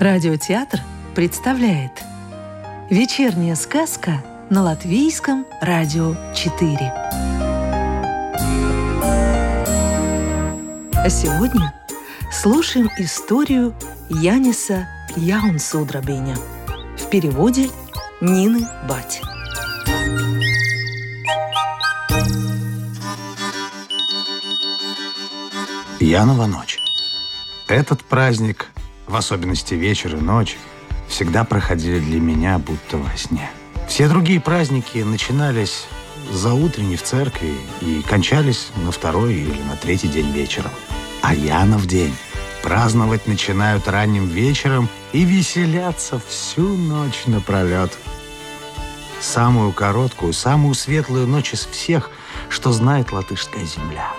Радиотеатр представляет Вечерняя сказка на Латвийском радио 4 А сегодня слушаем историю Яниса Яунсудрабиня в переводе Нины Бать. Янова ночь. Этот праздник, в особенности вечер и ночь, всегда проходили для меня будто во сне. Все другие праздники начинались за утренней в церкви и кончались на второй или на третий день вечером. А Янов день праздновать начинают ранним вечером и веселятся всю ночь напролет. Самую короткую, самую светлую ночь из всех, что знает латышская земля.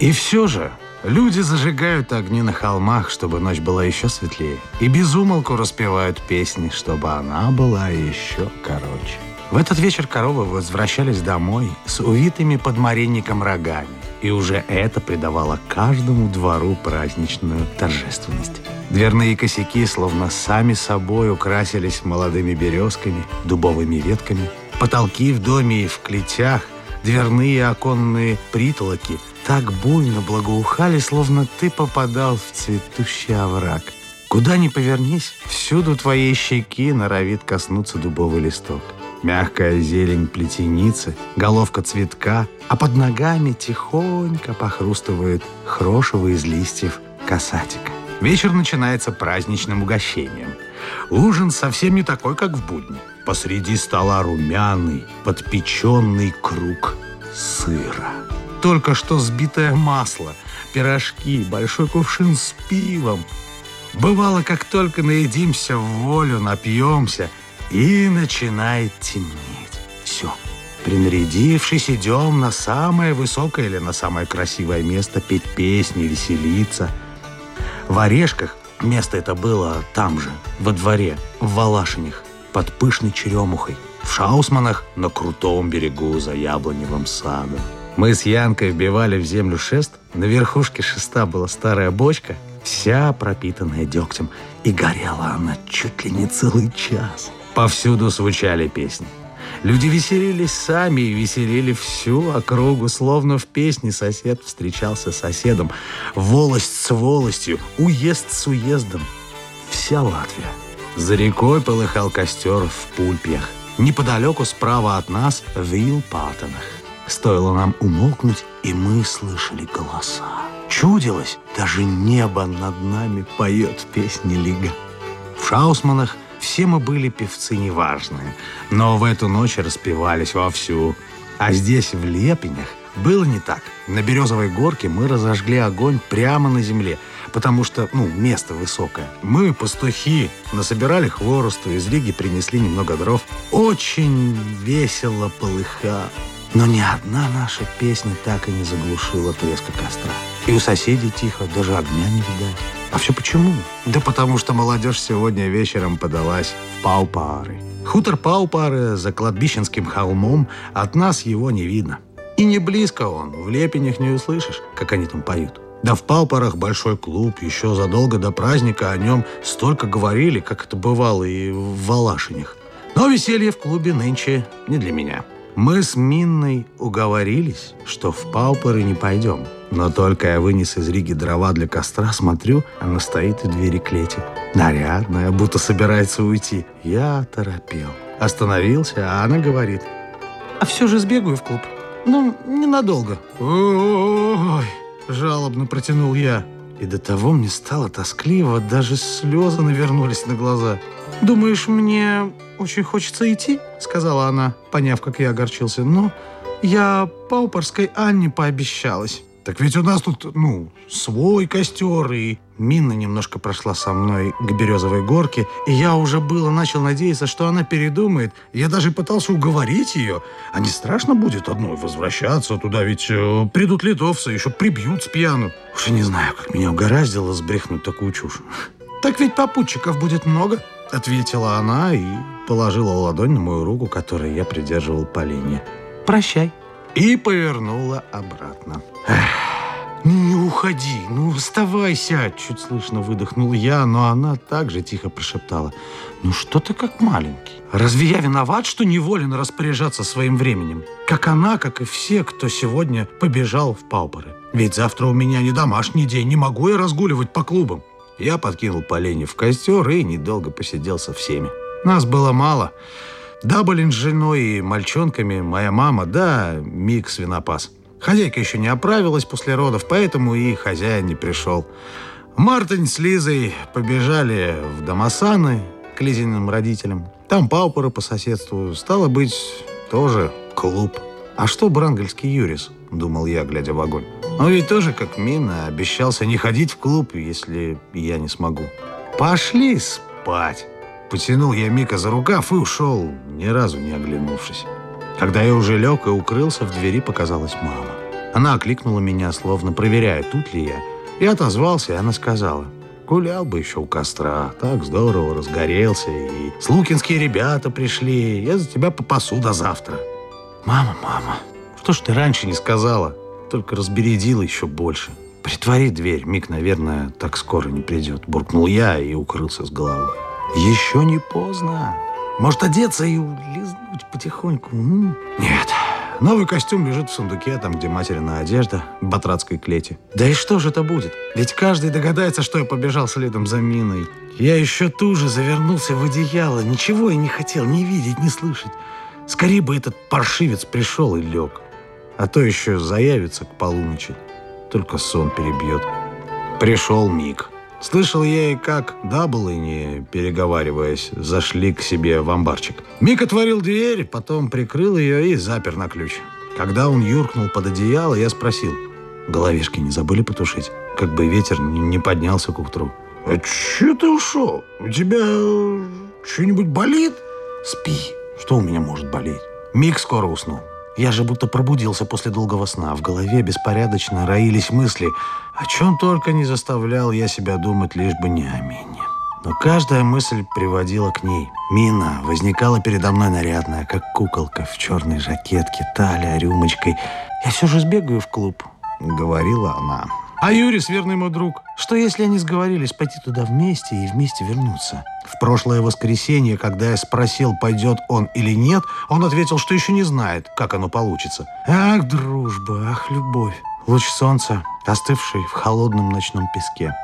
И все же люди зажигают огни на холмах, чтобы ночь была еще светлее, и безумолку распевают песни, чтобы она была еще короче. В этот вечер коровы возвращались домой с увитыми под моренником рогами, и уже это придавало каждому двору праздничную торжественность. Дверные косяки словно сами собой украсились молодыми березками, дубовыми ветками. Потолки в доме и в клетях, дверные оконные притолоки так буйно благоухали, словно ты попадал в цветущий овраг. Куда ни повернись, всюду твоей щеки норовит коснуться дубовый листок. Мягкая зелень плетеницы, головка цветка, а под ногами тихонько похрустывает хрошево из листьев касатика. Вечер начинается праздничным угощением. Ужин совсем не такой, как в будни. Посреди стола румяный, подпеченный круг сыра. Только что сбитое масло, пирожки, большой кувшин с пивом. Бывало, как только наедимся в волю, напьемся, и начинает темнеть. Все. Принарядившись, идем на самое высокое или на самое красивое место петь песни, веселиться – в Орешках место это было там же, во дворе, в Валашинях, под пышной черемухой. В Шаусманах на крутом берегу за яблоневым садом. Мы с Янкой вбивали в землю шест. На верхушке шеста была старая бочка, вся пропитанная дегтем. И горела она чуть ли не целый час. Повсюду звучали песни. Люди веселились сами и веселили всю округу, словно в песне сосед встречался с соседом. Волость с волостью, уезд с уездом. Вся Латвия. За рекой полыхал костер в Пульпьях. Неподалеку справа от нас в Илпатонах. Стоило нам умолкнуть, и мы слышали голоса. Чудилось, даже небо над нами поет песни Лига. В Шаусманах – все мы были певцы неважные, но в эту ночь распевались вовсю. А здесь, в Лепенях, было не так. На Березовой горке мы разожгли огонь прямо на земле, потому что, ну, место высокое. Мы, пастухи, насобирали хворосту, из Риги принесли немного дров. Очень весело полыха. Но ни одна наша песня так и не заглушила треска костра. И у соседей тихо, даже огня не видать. А все почему? Да потому что молодежь сегодня вечером подалась в Паупары. Хутор Паупары за кладбищенским холмом, от нас его не видно. И не близко он, в Лепенях не услышишь, как они там поют. Да в Паупарах большой клуб, еще задолго до праздника о нем столько говорили, как это бывало и в Валашинях. Но веселье в клубе нынче не для меня. Мы с Минной уговорились, что в Паупары не пойдем. Но только я вынес из Риги дрова для костра, смотрю, она стоит у двери клети. Нарядная, будто собирается уйти. Я торопел. Остановился, а она говорит. А все же сбегаю в клуб. Ну, ненадолго. Ой, жалобно протянул я. И до того мне стало тоскливо, даже слезы навернулись на глаза. «Думаешь, мне очень хочется идти?» — сказала она, поняв, как я огорчился. «Но я Паупорской Анне пообещалась». Так ведь у нас тут, ну, свой костер, и Минна немножко прошла со мной к Березовой горке, и я уже было начал надеяться, что она передумает. Я даже пытался уговорить ее. А не страшно будет одной возвращаться туда, ведь э, придут литовцы, еще прибьют с пьяну. Уж не знаю, как меня угораздило сбрехнуть такую чушь. Так ведь попутчиков будет много, ответила она и положила ладонь на мою руку, которую я придерживал по линии. Прощай. И повернула обратно. «Не уходи, ну оставайся!» Чуть слышно выдохнул я, но она также тихо прошептала. «Ну что ты как маленький? Разве я виноват, что неволен распоряжаться своим временем? Как она, как и все, кто сегодня побежал в Паупоры. Ведь завтра у меня не домашний день, не могу я разгуливать по клубам». Я подкинул поленья в костер и недолго посидел со всеми. Нас было мало. Даболин с женой и мальчонками, моя мама, да, Мик свинопас. Хозяйка еще не оправилась после родов, поэтому и хозяин не пришел. Мартин с Лизой побежали в Домосаны к Лизиным родителям. Там паупоры по соседству. Стало быть, тоже клуб. А что Брангельский Юрис? Думал я, глядя в огонь. Он ведь тоже, как Мина, обещался не ходить в клуб, если я не смогу. Пошли спать. Потянул я Мика за рукав и ушел, ни разу не оглянувшись. Когда я уже лег и укрылся, в двери показалась мама. Она окликнула меня, словно проверяя, тут ли я. Я отозвался, и она сказала, гулял бы еще у костра, так здорово разгорелся, и слукинские ребята пришли, я за тебя попасу до завтра. Мама, мама, что ж ты раньше не сказала? Только разбередила еще больше. Притвори дверь, Мик, наверное, так скоро не придет. Буркнул я и укрылся с головой. Еще не поздно. Может, одеться и улизнуть потихоньку? М? Нет. Новый костюм лежит в сундуке, там, где материна одежда, в батратской клете. Да и что же это будет? Ведь каждый догадается, что я побежал следом за Миной. Я еще туже завернулся в одеяло. Ничего я не хотел ни видеть, ни слышать. Скорее бы этот паршивец пришел и лег. А то еще заявится к полуночи. Только сон перебьет. Пришел миг. Слышал я и как Даблыни, переговариваясь, зашли к себе в амбарчик. Мик отворил дверь, потом прикрыл ее и запер на ключ. Когда он юркнул под одеяло, я спросил, головешки не забыли потушить? Как бы ветер не поднялся к утру. «А че ты ушел? У тебя что-нибудь болит?» «Спи. Что у меня может болеть?» Мик скоро уснул. Я же будто пробудился после долгого сна. В голове беспорядочно роились мысли. О чем только не заставлял я себя думать, лишь бы не о Мине. Но каждая мысль приводила к ней. Мина возникала передо мной нарядная, как куколка в черной жакетке, талия рюмочкой. «Я все же сбегаю в клуб», — говорила она. А Юрис, верный мой друг, что если они сговорились пойти туда вместе и вместе вернуться? В прошлое воскресенье, когда я спросил, пойдет он или нет, он ответил, что еще не знает, как оно получится. Ах, дружба, ах, любовь. Луч солнца, остывший в холодном ночном песке.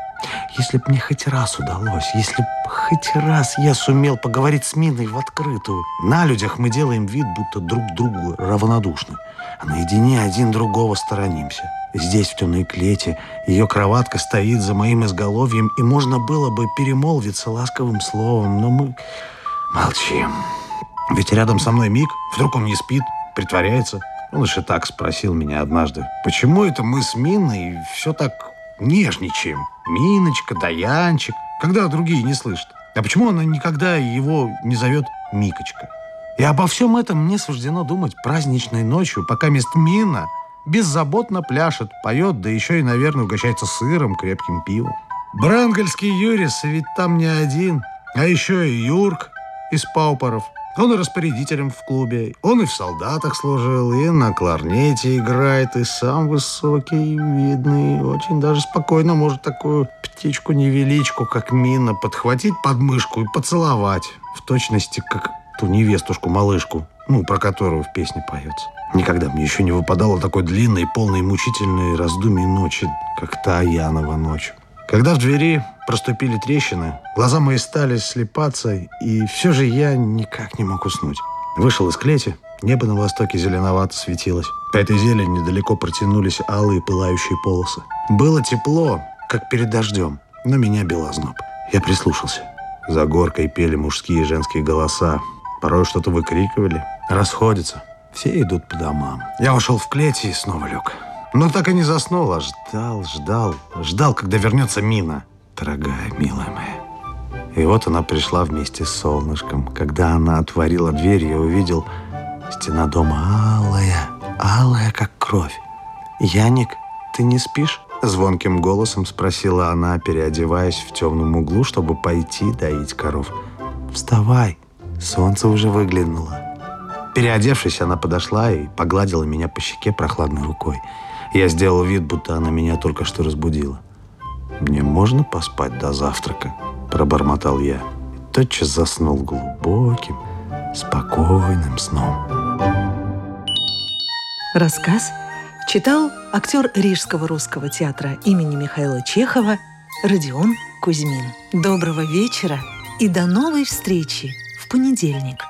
Если б мне хоть раз удалось, если б хоть раз я сумел поговорить с Миной в открытую. На людях мы делаем вид, будто друг другу равнодушны, а наедине один другого сторонимся. Здесь, в темной клете, ее кроватка стоит за моим изголовьем, и можно было бы перемолвиться ласковым словом, но мы молчим. Ведь рядом со мной Мик, вдруг он не спит, притворяется. Он и так спросил меня однажды, почему это мы с Миной все так нежничаем? Миночка, Даянчик, когда другие не слышат. А почему она никогда его не зовет Микочка? И обо всем этом мне суждено думать праздничной ночью, пока мест Мина беззаботно пляшет, поет, да еще и, наверное, угощается сыром, крепким пивом. Брангельский Юрис ведь там не один, а еще и Юрк из Паупоров. Он и распорядителем в клубе, он и в солдатах служил, и на кларнете играет, и сам высокий, видный, очень даже спокойно может такую птичку-невеличку, как Мина, подхватить под мышку и поцеловать, в точности, как ту невестушку-малышку, ну, про которую в песне поется. Никогда мне еще не выпадало такой длинной, полной мучительной раздумий ночи, как та Янова ночь. Когда в двери проступили трещины, глаза мои стали слепаться, и все же я никак не мог уснуть. Вышел из клети, небо на востоке зеленовато светилось. По этой зелени недалеко протянулись алые пылающие полосы. Было тепло, как перед дождем, но меня бил озноб. Я прислушался. За горкой пели мужские и женские голоса. Порой что-то выкрикивали. Расходятся. Все идут по домам. Я вошел в клеть и снова лег. Но так и не заснул, а ждал, ждал, ждал, когда вернется Мина. Дорогая, милая моя. И вот она пришла вместе с солнышком. Когда она отворила дверь, я увидел стена дома алая, алая, как кровь. «Яник, ты не спишь?» Звонким голосом спросила она, переодеваясь в темном углу, чтобы пойти доить коров. «Вставай, солнце уже выглянуло». Переодевшись, она подошла и погладила меня по щеке прохладной рукой. Я сделал вид, будто она меня только что разбудила. «Мне можно поспать до завтрака?» – пробормотал я. И тотчас заснул глубоким, спокойным сном. Рассказ читал актер Рижского русского театра имени Михаила Чехова Родион Кузьмин. Доброго вечера и до новой встречи в понедельник.